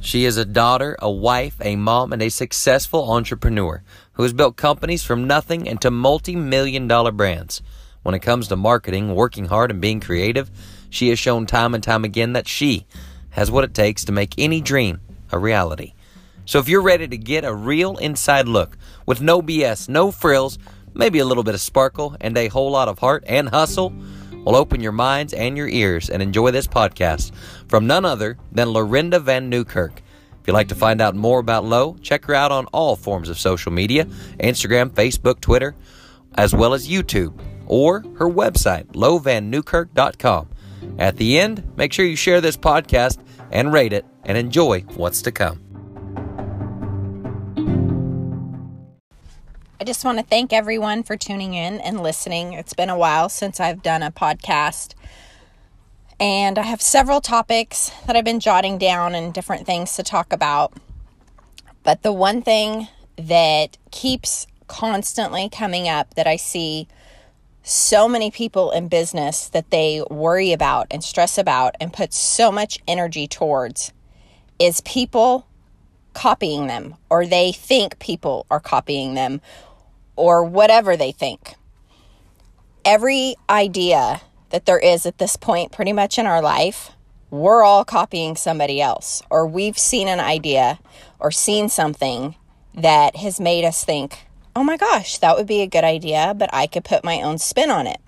She is a daughter, a wife, a mom, and a successful entrepreneur who has built companies from nothing into multi million dollar brands. When it comes to marketing, working hard, and being creative, she has shown time and time again that she has what it takes to make any dream a reality. So if you're ready to get a real inside look with no BS, no frills, maybe a little bit of sparkle, and a whole lot of heart and hustle, well, open your minds and your ears and enjoy this podcast from none other than Lorinda Van Newkirk. If you'd like to find out more about Lo, check her out on all forms of social media Instagram, Facebook, Twitter, as well as YouTube, or her website, lovannewkirk.com. At the end, make sure you share this podcast and rate it and enjoy what's to come. I just want to thank everyone for tuning in and listening. It's been a while since I've done a podcast. And I have several topics that I've been jotting down and different things to talk about. But the one thing that keeps constantly coming up that I see so many people in business that they worry about and stress about and put so much energy towards is people copying them or they think people are copying them or whatever they think. Every idea that there is at this point, pretty much in our life, we're all copying somebody else, or we've seen an idea or seen something that has made us think, oh my gosh, that would be a good idea, but I could put my own spin on it.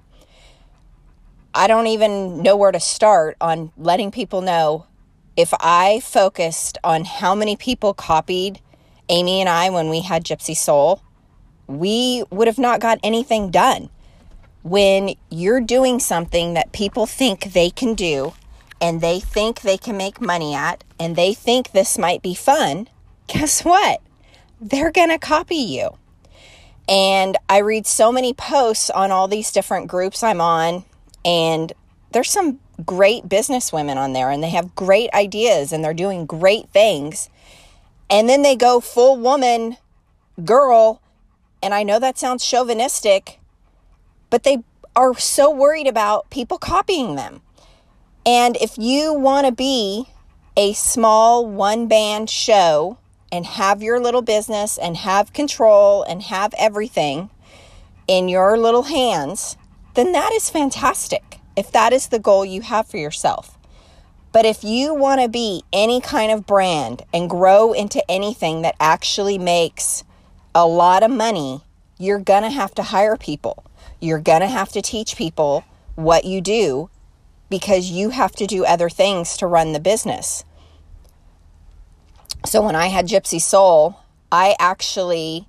I don't even know where to start on letting people know if I focused on how many people copied Amy and I when we had Gypsy Soul we would have not got anything done. When you're doing something that people think they can do and they think they can make money at and they think this might be fun, guess what? They're going to copy you. And I read so many posts on all these different groups I'm on, and there's some great business women on there, and they have great ideas and they're doing great things. And then they go full woman, girl, and I know that sounds chauvinistic, but they are so worried about people copying them. And if you want to be a small one band show and have your little business and have control and have everything in your little hands, then that is fantastic if that is the goal you have for yourself. But if you want to be any kind of brand and grow into anything that actually makes a lot of money, you're going to have to hire people. You're going to have to teach people what you do because you have to do other things to run the business. So when I had Gypsy Soul, I actually,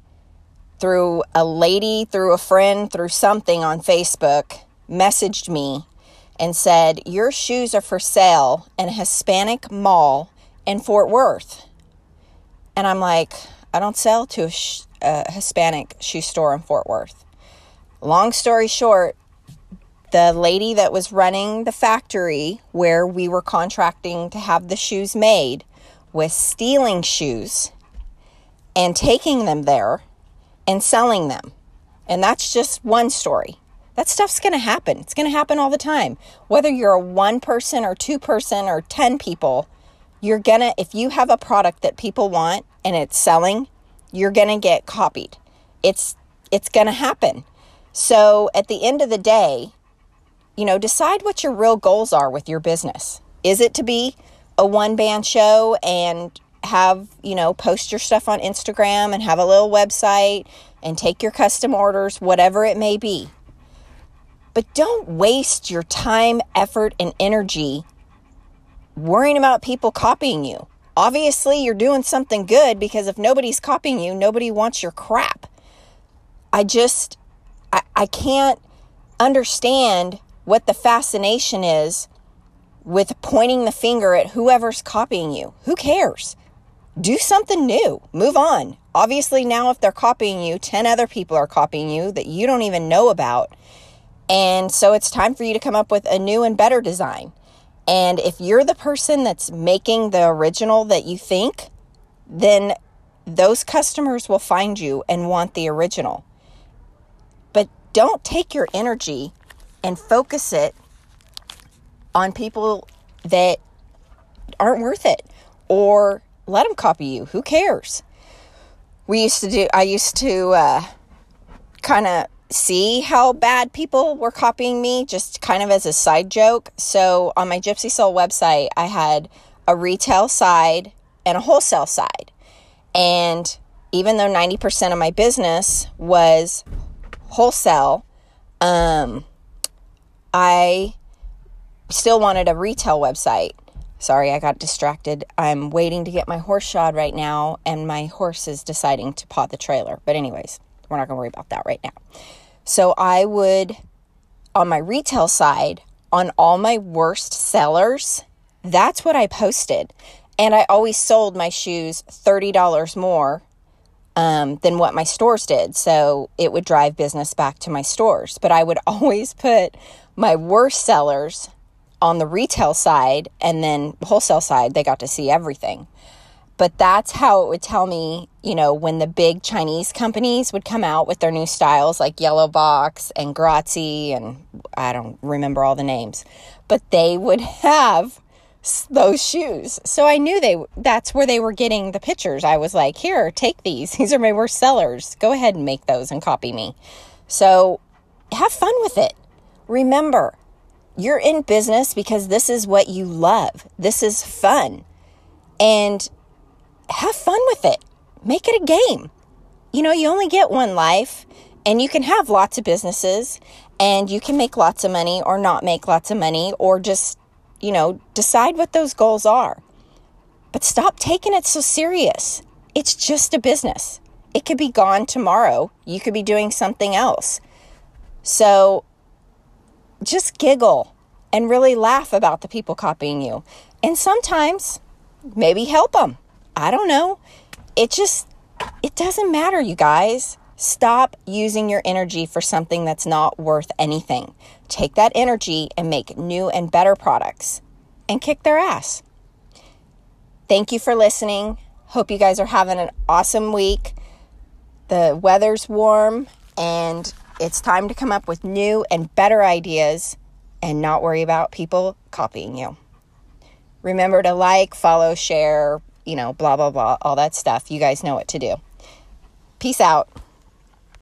through a lady, through a friend, through something on Facebook, messaged me and said, Your shoes are for sale in a Hispanic mall in Fort Worth. And I'm like, I don't sell to a, sh- a Hispanic shoe store in Fort Worth. Long story short, the lady that was running the factory where we were contracting to have the shoes made was stealing shoes and taking them there and selling them. And that's just one story. That stuff's going to happen. It's going to happen all the time. Whether you're a one person or two person or 10 people, you're going to, if you have a product that people want and it's selling, you're going to get copied. It's it's going to happen. So at the end of the day, you know, decide what your real goals are with your business. Is it to be a one band show and have, you know, post your stuff on Instagram and have a little website and take your custom orders, whatever it may be. But don't waste your time, effort, and energy worrying about people copying you. Obviously, you're doing something good because if nobody's copying you, nobody wants your crap. I just, I, I can't understand what the fascination is with pointing the finger at whoever's copying you. Who cares? Do something new. Move on. Obviously, now if they're copying you, 10 other people are copying you that you don't even know about. And so it's time for you to come up with a new and better design. And if you're the person that's making the original that you think, then those customers will find you and want the original. But don't take your energy and focus it on people that aren't worth it or let them copy you. Who cares? We used to do, I used to uh, kind of see how bad people were copying me, just kind of as a side joke. So on my Gypsy Soul website, I had a retail side and a wholesale side. And even though 90% of my business was wholesale, um, I still wanted a retail website. Sorry, I got distracted. I'm waiting to get my horse shod right now, and my horse is deciding to paw the trailer. But, anyways, we're not going to worry about that right now. So, I would, on my retail side, on all my worst sellers, that's what I posted. And I always sold my shoes $30 more um, than what my stores did. So it would drive business back to my stores. But I would always put my worst sellers on the retail side and then wholesale side, they got to see everything. But that's how it would tell me, you know, when the big Chinese companies would come out with their new styles like Yellow Box and Grazi and I don't remember all the names, but they would have those shoes. So I knew they that's where they were getting the pictures. I was like, "Here, take these. These are my worst sellers. Go ahead and make those and copy me." So have fun with it. Remember, you're in business because this is what you love. This is fun. And have fun with it. Make it a game. You know, you only get one life and you can have lots of businesses and you can make lots of money or not make lots of money or just you know, decide what those goals are. But stop taking it so serious. It's just a business. It could be gone tomorrow. You could be doing something else. So just giggle and really laugh about the people copying you. And sometimes maybe help them. I don't know. It just, it doesn't matter, you guys. Stop using your energy for something that's not worth anything. Take that energy and make new and better products and kick their ass. Thank you for listening. Hope you guys are having an awesome week. The weather's warm and it's time to come up with new and better ideas and not worry about people copying you. Remember to like, follow, share, you know, blah, blah, blah, all that stuff. You guys know what to do. Peace out.